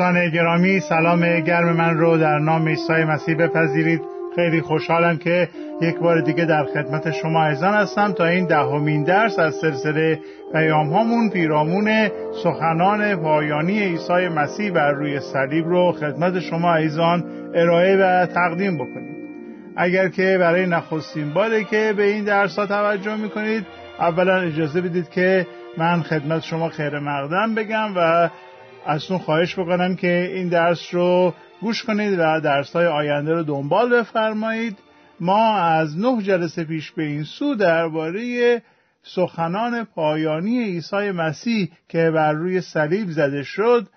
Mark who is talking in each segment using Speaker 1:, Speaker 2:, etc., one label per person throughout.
Speaker 1: دوستان گرامی سلام گرم من رو در نام عیسی مسیح بپذیرید. خیلی خوشحالم که یک بار دیگه در خدمت شما ایزان هستم. تا این دهمین درس از سلسله پیام هامون پیرامون سخنان پایانی عیسی مسیح بر روی صلیب رو خدمت شما ایزان ارائه و تقدیم بکنیم. اگر که برای نخستین باره که به این درس ها توجه می‌کنید اولا اجازه بدید که من خدمت شما خیر مقدم بگم و از خواهش بکنم که این درس رو گوش کنید و درس های آینده رو دنبال بفرمایید. ما از نه جلسه پیش به این سو درباره سخنان پایانی عیسی مسیح که بر روی صلیب زده شد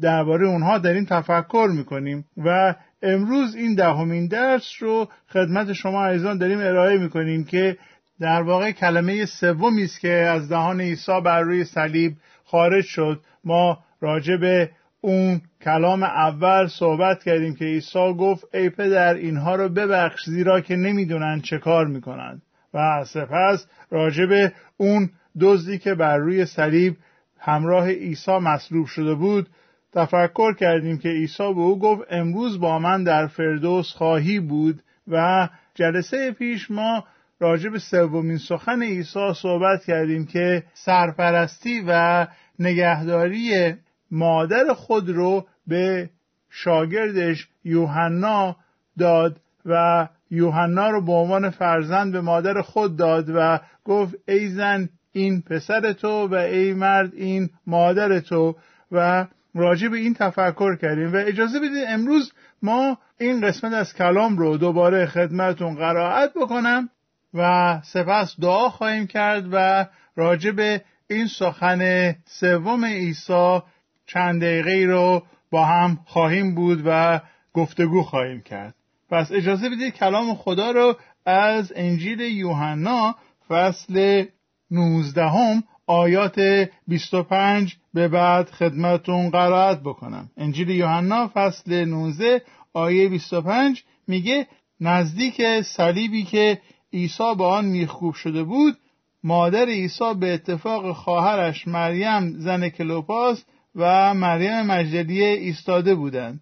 Speaker 1: درباره اونها در این تفکر می‌کنیم و امروز این دهمین درس رو خدمت شما عزیزان داریم ارائه می‌کنیم که در واقع کلمه سومی است که از دهان عیسی بر روی صلیب خارج شد. ما راجع به اون کلام اول صحبت کردیم که عیسی گفت ای پدر اینها رو ببخش زیرا که نمی‌دونن چه کار می‌کنند و سپس راجع به اون دزدی که بر روی صلیب همراه عیسی مصلوب شده بود تفکر کردیم که عیسی به او گفت امروز با من در فردوس خواهی بود. و جلسه پیش ما راجع به سومین سخن عیسی صحبت کردیم که سرپرستی و نگهداری مادر خود رو به شاگردش یوحنا داد و یوحنا رو به عنوان فرزند به مادر خود داد و گفت ای زن این پسر تو و ای مرد این مادر تو. و راجع به این تفکر کردیم و اجازه بدید امروز ما این قسمت از کلام رو دوباره خدمتون قرائت بکنم و سپس دعا خواهیم کرد و راجع به این سخن سوم عیسی چند دقیقه رو با هم خواهیم بود و گفتگو خواهیم کرد. پس اجازه بدید کلام خدا رو از انجیل یوحنا فصل 19 هم آیات 25 به بعد خدمتون قرائت بکنم. انجیل یوحنا فصل 19 آیه 25 میگه نزدیک صلیبی که عیسی با آن میخکوب شده بود مادر عیسی به اتفاق خواهرش مریم زن کلوپاس و مریم مجدلیه ایستاده بودند.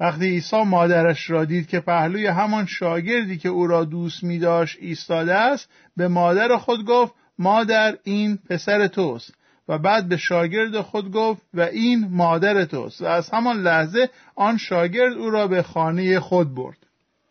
Speaker 1: وقتی عیسی مادرش را دید که پهلوی همان شاگردی که او را دوست می داشت ایستاده است به مادر خود گفت مادر این پسر توست. و بعد به شاگرد خود گفت و این مادر توست. و از همان لحظه آن شاگرد او را به خانه خود برد.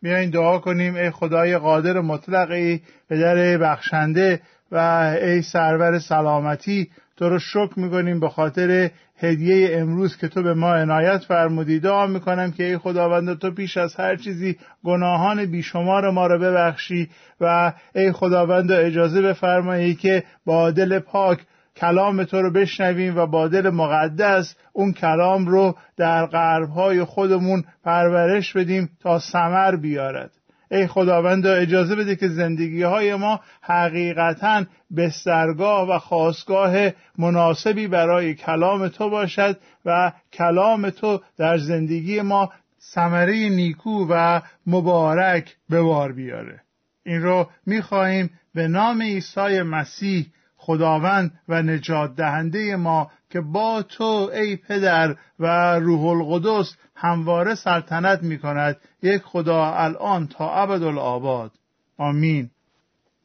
Speaker 1: بیاین دعا کنیم ای خدای قادر مطلقی پدر بخشنده و ای سرور سلامتی تو رو شکر می‌کنیم به خاطر هدیه امروز که تو به ما عنایت فرمودی. دعا می‌کنم که ای خداوند تو پیش از هر چیزی گناهان بیشمار ما رو ببخشی و ای خداوند اجازه بفرمایی که با دل پاک کلام تو رو بشنویم و با دل مقدس اون کلام رو در قربهای خودمون پرورش بدیم تا سمر بیارد. ای خداوند اجازه بده که زندگی های ما حقیقتا بسترگاه و خواستگاه مناسبی برای کلام تو باشد و کلام تو در زندگی ما ثمره نیکو و مبارک به بار بیاره. این رو می‌خواهیم به نام عیسی مسیح خداوند و نجات دهنده ما که با تو ای پدر و روح القدس همواره سلطنت می کند یک خدا الان تا ابدالآباد. آمین.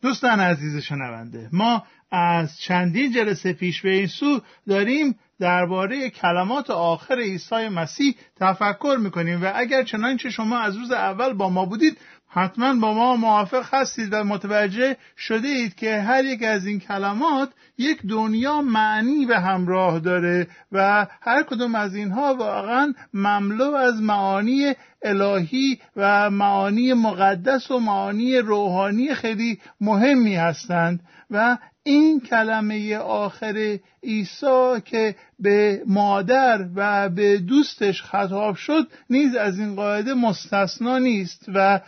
Speaker 1: دوستان عزیز شنونده ما از چندین جلسه پیش به این سو داریم درباره کلمات آخر عیسی مسیح تفکر می‌کنیم و اگر چنانچه شما از روز اول با ما بودید حتما با ما موافق هستید و متوجه شده اید که هر یک از این کلمات یک دنیا معنی به همراه داره و هر کدوم از اینها واقعا مملو از معانی الهی و معانی مقدس و معانی روحانی خیلی مهمی هستند و این کلمه آخر عیسی که به مادر و به دوستش خطاب شد نیز از این قاعده مستثنا نیست و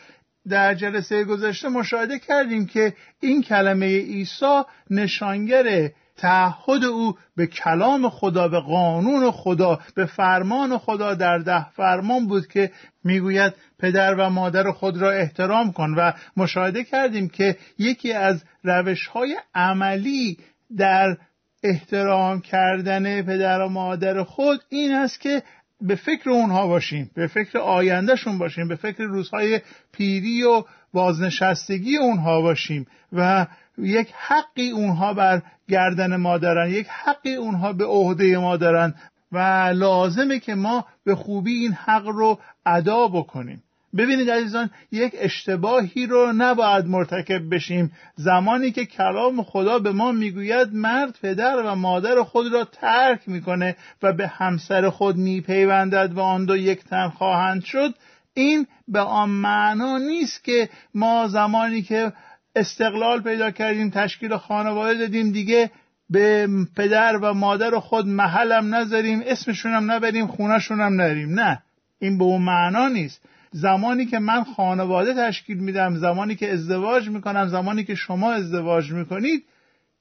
Speaker 1: در جلسه گذشته مشاهده کردیم که این کلمه عیسی نشانگر تعهد او به کلام خدا به قانون خدا به فرمان خدا در ده فرمان بود که می‌گوید پدر و مادر خود را احترام کن و مشاهده کردیم که یکی از روش های عملی در احترام کردن پدر و مادر خود این است که به فکر اونها باشیم به فکر آیندهشون باشیم به فکر روزهای پیری و بازنشستگی اونها باشیم و یک حقی اونها بر گردن ما دارن یک حقی اونها به عهده ما دارن و لازمه که ما به خوبی این حق رو ادا بکنیم. ببینید عزیزان یک اشتباهی رو نباید مرتکب بشیم. زمانی که کلام خدا به ما می‌گوید مرد پدر و مادر خود را ترک می‌کنه و به همسر خود میپیوندد و آن دو یک تن خواهند شد این به آن معنا نیست که ما زمانی که استقلال پیدا کردیم تشکیل خانواده دادیم دیگه به پدر و مادر خود محلم نذاریم اسمشونم نبریم خونهشونم نریم. نه این به اون معنا نیست. زمانی که من خانواده تشکیل میدم زمانی که ازدواج می‌کنم زمانی که شما ازدواج می‌کنید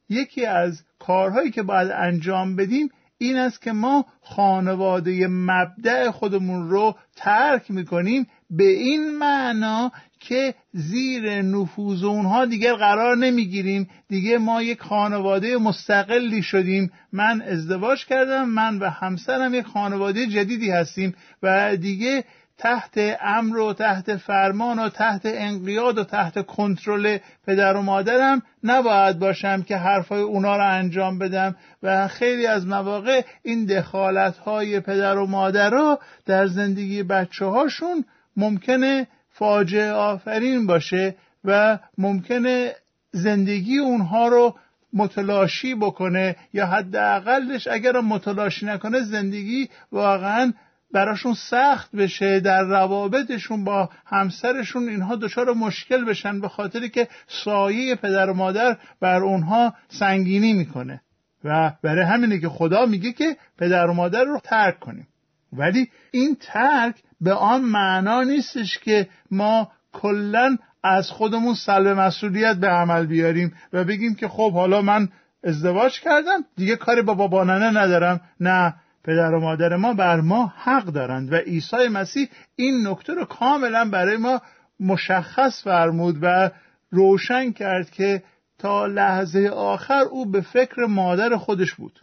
Speaker 1: یکی از کارهایی که باید انجام بدیم این است که ما خانواده مبدع خودمون رو ترک می‌کنیم به این معنا که زیر نفوذ اونها دیگر قرار نمی‌گیریم. دیگه ما یک خانواده مستقلی شدیم. من ازدواج کردم من و همسرم یک خانواده جدیدی هستیم و دیگه تحت امر و تحت فرمان و تحت انقیاد و تحت کنترل پدر و مادرم نباید باشم که حرفای اونا رو انجام بدم. و خیلی از مواقع این دخالت های پدر و مادر رو در زندگی بچه هاشون ممکنه فاجعه آفرین باشه و ممکنه زندگی اونها رو متلاشی بکنه یا حداقلش اگر متلاشی نکنه زندگی واقعا براشون سخت بشه در روابطشون با همسرشون اینها دچار مشکل بشن به خاطری که سایه پدر و مادر بر اونها سنگینی می‌کنه. و برای همینه که خدا میگه که پدر و مادر رو ترک کنیم. ولی این ترک به آن معنا نیستش که ما کلا از خودمون سلب مسئولیت به عمل بیاریم و بگیم که خب حالا من ازدواج کردم دیگه کاری با بابانانه ندارم. نه پدر و مادر ما بر ما حق دارند و عیسی مسیح این نکته رو کاملا برای ما مشخص فرمود و روشن کرد که تا لحظه آخر او به فکر مادر خودش بود.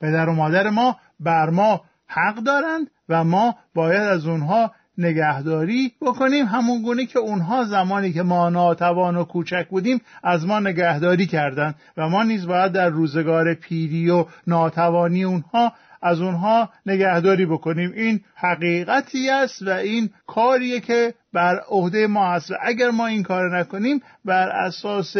Speaker 1: پدر و مادر ما بر ما حق دارند و ما باید از اونها نگهداری بکنیم. همون گونه که اونها زمانی که ما ناتوان و کوچک بودیم از ما نگهداری کردند و ما نیز باید در روزگار پیری و ناتوانی اونها از اونها نگهداری بکنیم. این حقیقتی است و این کاریه که بر عهده ما هست و اگر ما این کار نکنیم بر اساس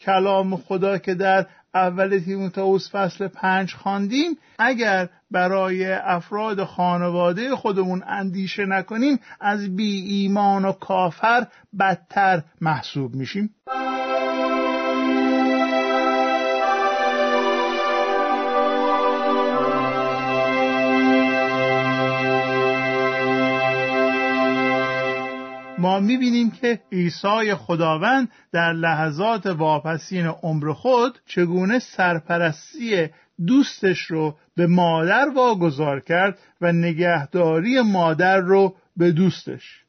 Speaker 1: کلام خدا که در اول تیموتائوس فصل پنج خواندیم اگر برای افراد خانواده خودمون اندیشه نکنیم از بی ایمان و کافر بدتر محسوب میشیم. ما می‌بینیم که عیسی خداوند در لحظات واپسین عمر خود چگونه سرپرستی دوستش رو به مادر واگذار کرد و نگهداری مادر رو به دوستش.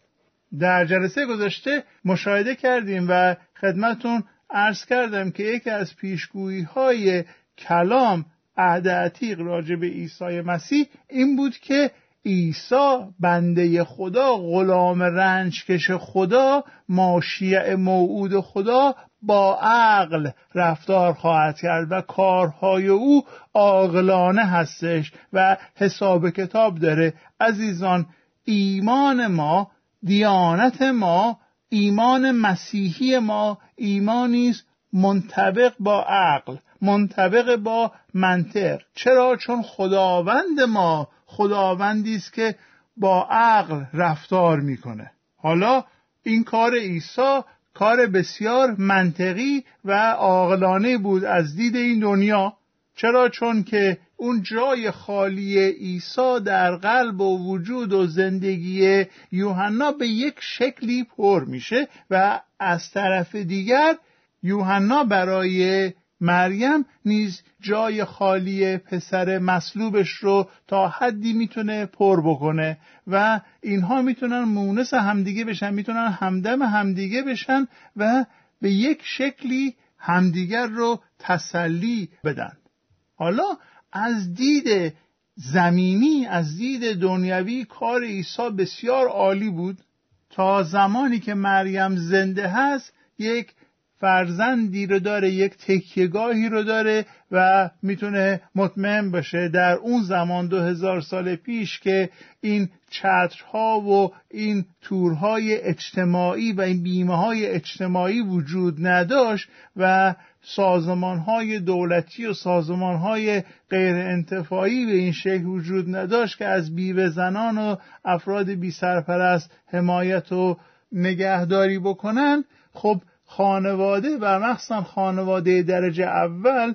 Speaker 1: در جلسه گذشته مشاهده کردیم و خدمتون عرض کردم که یکی از پیشگویی های کلام عهد عتیق راجع به عیسی مسیح این بود که عیسی بنده خدا غلام رنج کش خدا ماشیع موعود خدا با عقل رفتار خواهد کرد و کارهای او عاقلانه هستش و حساب کتاب داره. عزیزان ایمان ما دیانت ما ایمان مسیحی ما ایمانی است منطبق با عقل منطبق با منطق. چرا؟ چون خداوند ما خداوندی است که با عقل رفتار می‌کنه. حالا این کار عیسی کار بسیار منطقی و عاقلانه بود از دید این دنیا. چرا؟ چون که اون جای خالی عیسی در قلب و وجود و زندگی یوحنا به یک شکلی پر میشه و از طرف دیگر یوحنا برای مریم نیز جای خالی پسر مصلوبش رو تا حدی می‌تونه پر بکنه و اینها می‌تونن مونس همدیگه بشن می‌تونن همدم همدیگه بشن و به یک شکلی همدیگر رو تسلی بدن. حالا از دید زمینی از دید دنیوی کار عیسی بسیار عالی بود تا زمانی که مریم زنده هست یک فرزندی رو داره یک تکیهگاهی رو داره و می‌تونه مطمئن باشه در اون زمان دو هزار سال پیش که این چترها و این تورهای اجتماعی و این بیمه های اجتماعی وجود نداشت و سازمان های دولتی و سازمان های غیر انتفاعی به این شکل وجود نداشت که از بیوه زنان و افراد بی سرپرست حمایت و نگهداری بکنن خب خانواده و مخصوصا خانواده درجه اول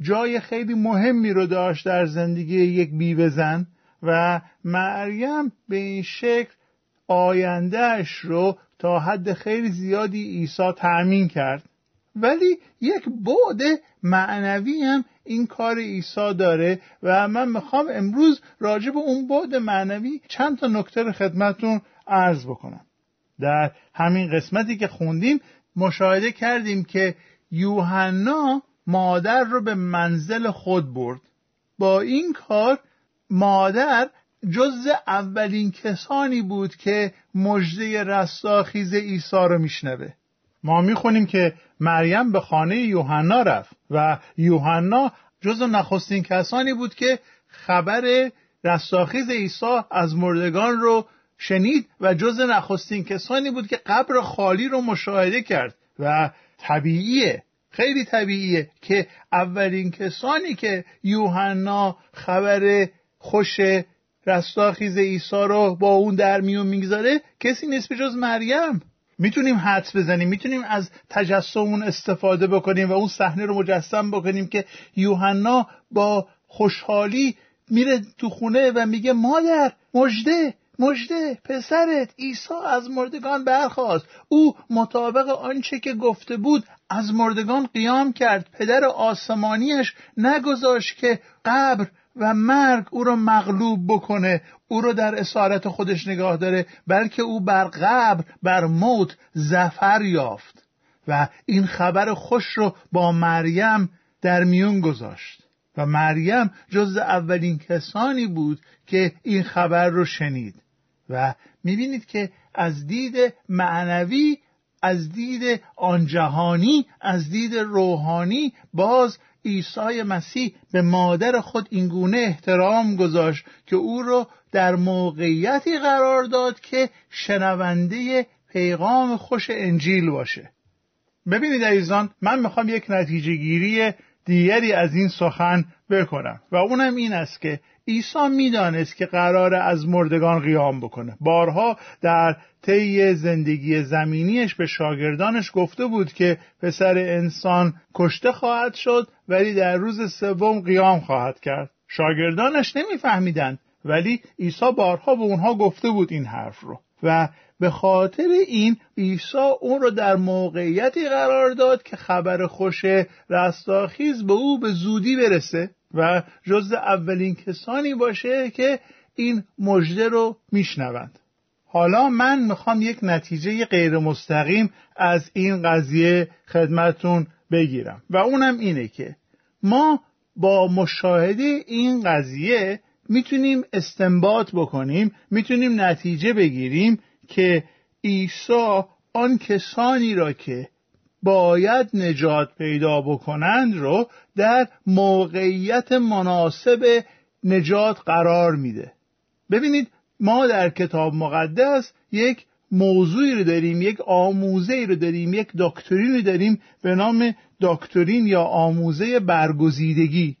Speaker 1: جای خیلی مهمی رو داشت در زندگی یک بیوه زن و مریم به این شکل آیندهش رو تا حد خیلی زیادی عیسی تأمین کرد. ولی یک بعد معنوی هم این کار عیسی داره و من می‌خوام امروز راجع به اون بعد معنوی چند تا نکته رو خدمتون عرض بکنم. در همین قسمتی که خوندیم مشاهده کردیم که یوحنا مادر رو به منزل خود برد. با این کار مادر جز اولین کسانی بود که مژده رستاخیز عیسی رو میشنوه. ما می‌خونیم که مریم به خانه یوحنا رفت و یوحنا جز نخستین کسانی بود که خبر رستاخیز عیسی از مردگان رو شنید و جز نخستین کسانی بود که قبر خالی رو مشاهده کرد و طبیعیه خیلی طبیعیه که اولین کسانی که یوحنا خبر خوش رستاخیز عیسی رو با اون در میون می‌گذاره کسی نیست به جز مریم. می‌تونیم حدس بزنیم می‌تونیم از تجسم استفاده بکنیم و اون صحنه رو مجسم بکنیم که یوحنا با خوشحالی میره تو خونه و میگه مادر مژده. مژده پسرت عیسی از مردگان برخواست او مطابق آنچه که گفته بود از مردگان قیام کرد. پدر آسمانیش نگذاشت که قبر و مرگ او را مغلوب بکنه. او را در اسارت خودش نگاه داره بلکه او بر قبر بر موت زفر یافت. و این خبر خوش رو با مریم در میون گذاشت. و مریم جز اولین کسانی بود که این خبر رو شنید. و می‌بینید که از دید معنوی از دید آنجهانی از دید روحانی باز عیسی مسیح به مادر خود اینگونه احترام گذاشت که او را در موقعیتی قرار داد که شنونده پیغام خوش انجیل باشه. ببینید عزیزان من می‌خوام یک نتیجه گیری دیگری از این سخن بکنم. و اونم این است که عیسی می‌دانست که قرار از مردگان قیام بکنه. بارها در طی زندگی زمینیش به شاگردانش گفته بود که پسر انسان کشته خواهد شد ولی در روز سوم قیام خواهد کرد. شاگردانش نمیفهمیدند ولی عیسی بارها به اونها گفته بود این حرف رو. و به خاطر این عیسی اون رو در موقعیتی قرار داد که خبر خوش رستاخیز به او به زودی برسه و جز اولین کسانی باشه که این مژده رو میشنوند. حالا من می‌خوام یک نتیجه غیر مستقیم از این قضیه خدمتون بگیرم و اونم اینه که ما با مشاهده این قضیه می‌تونیم استنباط بکنیم می‌تونیم نتیجه بگیریم که عیسی آن کسانی را که باید نجات پیدا بکنند رو در موقعیت مناسب نجات قرار میده. ببینید ما در کتاب مقدس یک موضوعی رو داریم یک آموزه رو داریم یک دکترینی داریم به نام دکترین یا آموزه برگزیدگی.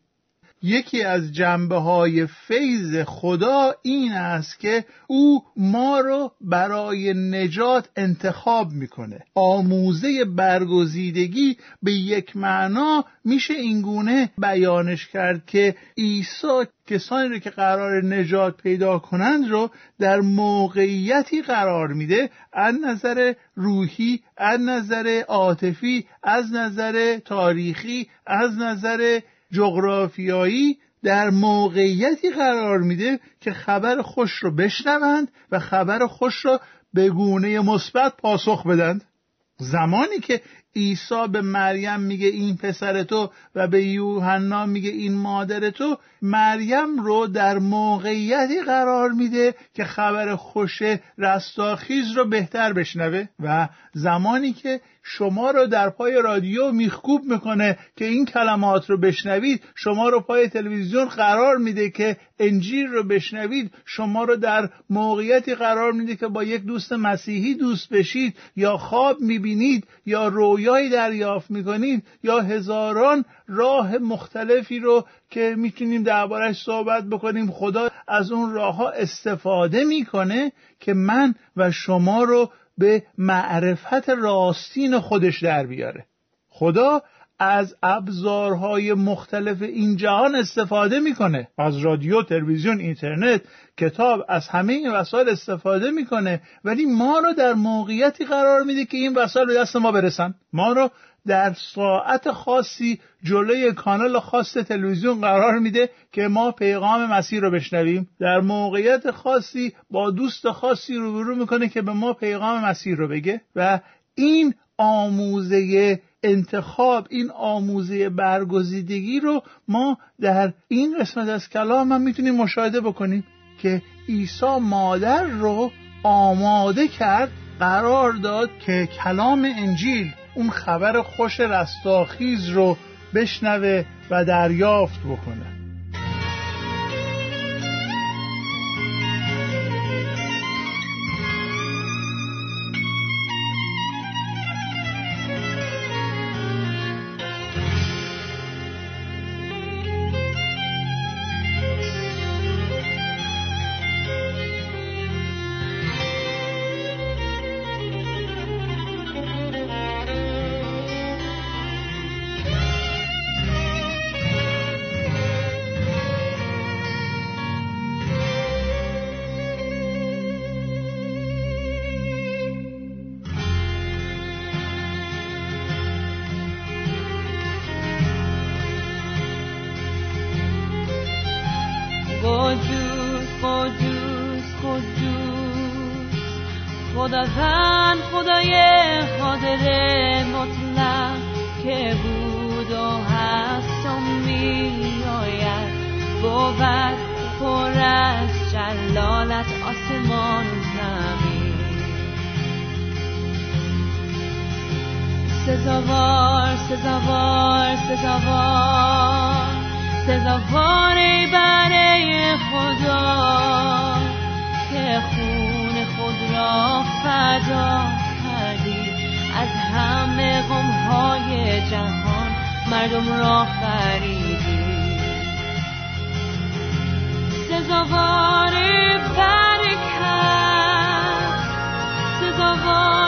Speaker 1: یکی از جنبه های فیض خدا این است که او ما رو برای نجات انتخاب می‌کنه. آموزه برگزیدگی به یک معنا میشه اینگونه بیانش کرد که عیسی کسانی رو که قرار نجات پیدا کنند رو در موقعیتی قرار میده از نظر روحی از نظر عاطفی از نظر تاریخی از نظر جغرافیایی در موقعیتی قرار میده که خبر خوش رو بشنوند و خبر خوش رو به گونه مثبت پاسخ بدند. زمانی که عیسی به مریم میگه این پسر تو و به یوحنا میگه این مادر تو مریم رو در موقعیتی قرار میده که خبر خوش رستاخیز رو بهتر بشنوه. و زمانی که شما رو در پای رادیو میخکوب می‌کنه که این کلمات رو بشنوید. شما رو پای تلویزیون قرار میده که انجیل رو بشنوید. شما رو در موقعیتی قرار میده که با یک دوست مسیحی دوست بشید. یا خواب می‌بینید یا رویایی دریافت می‌کنید یا هزاران راه مختلفی رو که می‌تونیم دربارش صحبت بکنیم. خدا از اون راه ها استفاده می‌کنه که من و شما رو به معرفت راستین خودش در بیاره. خدا از ابزارهای مختلف این جهان استفاده می‌کنه. از رادیو تلویزیون اینترنت کتاب از همه این وسایل استفاده می‌کنه. ولی ما رو در موقعیتی قرار میده که این وسایل به دست ما برسن. ما رو در ساعت خاصی جلوی کانال خاص تلویزیون قرار میده که ما پیغام مسیح رو بشنویم. در موقعیت خاصی با دوست خاصی روبرو می‌کنه که به ما پیغام مسیح رو بگه. و این آموزه انتخاب این آموزه برگزیدگی رو ما در این قسمت از کلام هم می‌تونیم مشاهده بکنیم که عیسی مادر رو آماده کرد قرار داد که کلام انجیل اون خبر خوش رستاخیز رو بشنوه و دریافت بکنه.
Speaker 2: خداوند خدای قادر مطلق که بود و هست و می آید بود پر از جلالت آسمان و زمین. سزاوار سزاوار سزاوار سزاوار برای خدا. فدا کردی. از همه های جهان مردم را خریدی سزاوار برکت سزاوار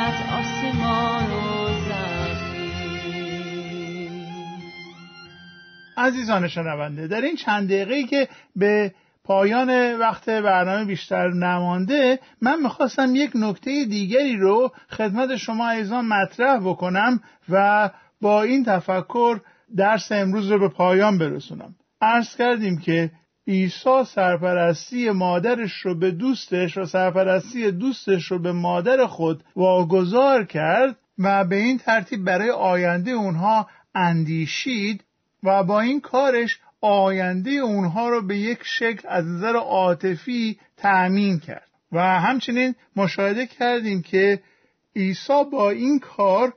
Speaker 2: جلالت آسمان و زمین.
Speaker 1: عزیزان شنونده در این چند دقیقه که به پایان وقت برنامه بیشتر نمانده من می‌خواستم یک نکته دیگری رو خدمت شما عزیزان مطرح بکنم و با این تفکر درس امروز رو به پایان برسونم. عرض کردیم که عیسی سرپرستی مادرش رو به دوستش و سرپرستی دوستش رو به مادر خود واگذار کرد و به این ترتیب برای آینده اونها اندیشید و با این کارش آینده اونها رو به یک شکل از نظر عاطفی تأمین کرد. و همچنین مشاهده کردیم که عیسی با این کار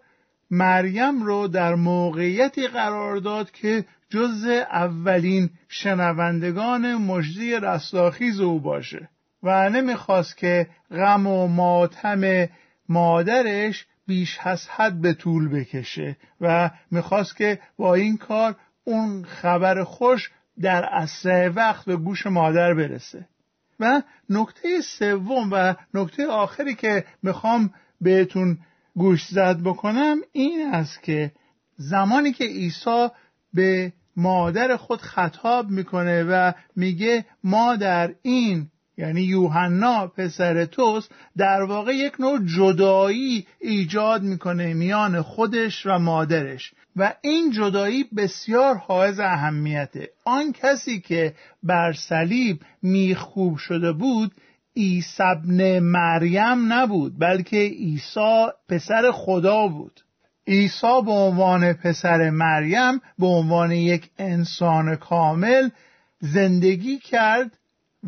Speaker 1: مریم رو در موقعیتی قرار داد که جز اولین شنوندگان مجدی رستاخیز او باشه و نمی‌خواست که غم و ماتم مادرش بیش از حد به طول بکشه و می‌خواست که با این کار اون خبر خوش در اسرع وقت به گوش مادر برسه. و نکته سوم و نکته آخری که می‌خوام بهتون گوش زد بکنم این است که زمانی که عیسی به مادر خود خطاب می‌کنه و میگه ما در این یعنی یوحنا پسر توست در واقع یک نوع جدایی ایجاد می‌کنه میان خودش و مادرش. و این جدایی بسیار حائز اهمیته. آن کسی که بر صلیب میخکوب شده بود عیسی ابن مریم نبود بلکه عیسی پسر خدا بود. عیسی به عنوان پسر مریم به عنوان یک انسان کامل زندگی کرد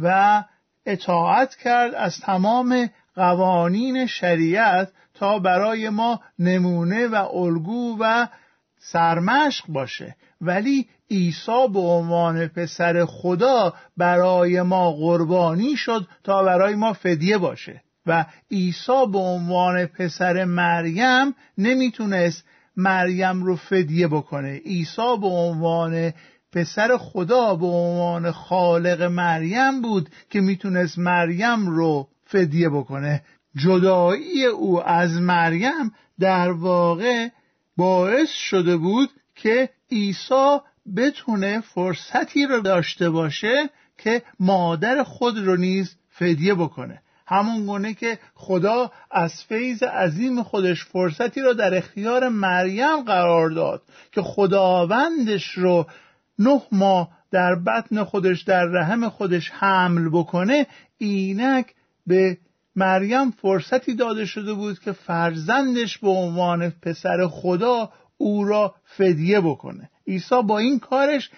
Speaker 1: و اطاعت کرد از تمام قوانین شریعت تا برای ما نمونه و الگو و سرمشق باشه. ولی عیسی به عنوان پسر خدا برای ما قربانی شد تا برای ما فدیه باشه. و عیسی به عنوان پسر مریم نمی‌تونست مریم رو فدیه بکنه. عیسی به عنوان پسر خدا به عنوان خالق مریم بود که می‌تونست مریم رو فدیه بکنه. جدایی او از مریم در واقع باعث شده بود که عیسی بتونه فرصتی رو داشته باشه که مادر خود رو نیز فدیه بکنه. همون گونه که خدا از فیض عظیم خودش فرصتی را در اختیار مریم قرار داد که خداوندش رو نه ماه در بطن خودش در رحم خودش حمل بکنه اینک به مریم فرصتی داده شده بود که فرزندش به عنوان پسر خدا او را فدیه بکنه. عیسی با این کارش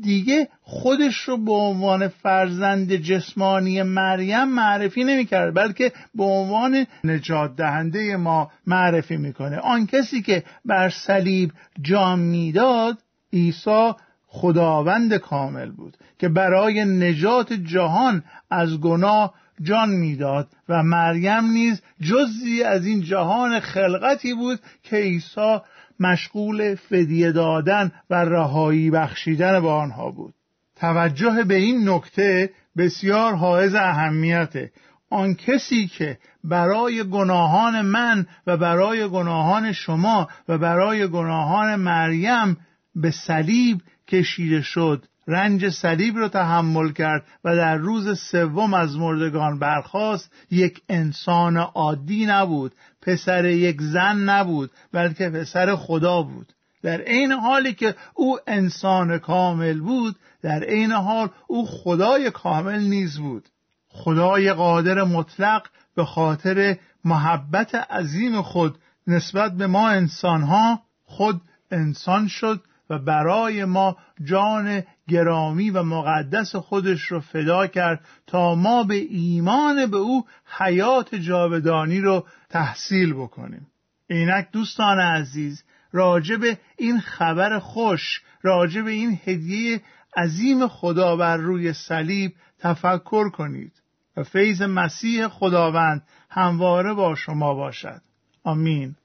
Speaker 1: دیگه خودش رو به عنوان فرزند جسمانی مریم معرفی نمی‌کرد بلکه به عنوان نجات دهنده ما معرفی می‌کنه. آن کسی که بر صلیب جان می‌داد عیسی خداوند کامل بود که برای نجات جهان از گناه جان می‌داد و مریم نیز جزی از این جهان خلقتی بود که عیسی مشغول فدیه دادن و رهایی بخشیدن به آنها بود. توجه به این نکته بسیار حائز اهمیته. آن کسی که برای گناهان من و برای گناهان شما و برای گناهان مریم به صلیب کشیده شد رنج صلیب را تحمل کرد و در روز سوم از مردگان برخاست. یک انسان عادی نبود پسر یک زن نبود بلکه پسر خدا بود. در عین حالی که او انسان کامل بود در عین حال او خدای کامل نیز بود. خدای قادر مطلق به خاطر محبت عظیم خود نسبت به ما انسانها خود انسان شد و برای ما جان گرامی و مقدس خودش رو فدا کرد تا ما به ایمان به او حیات جاودانی رو تحصیل بکنیم. اینک دوستان عزیز راجع به این خبر خوش راجع به این هدیه عظیم خدا بر روی صلیب تفکر کنید و فیض مسیح خداوند همواره با شما باشد. آمین.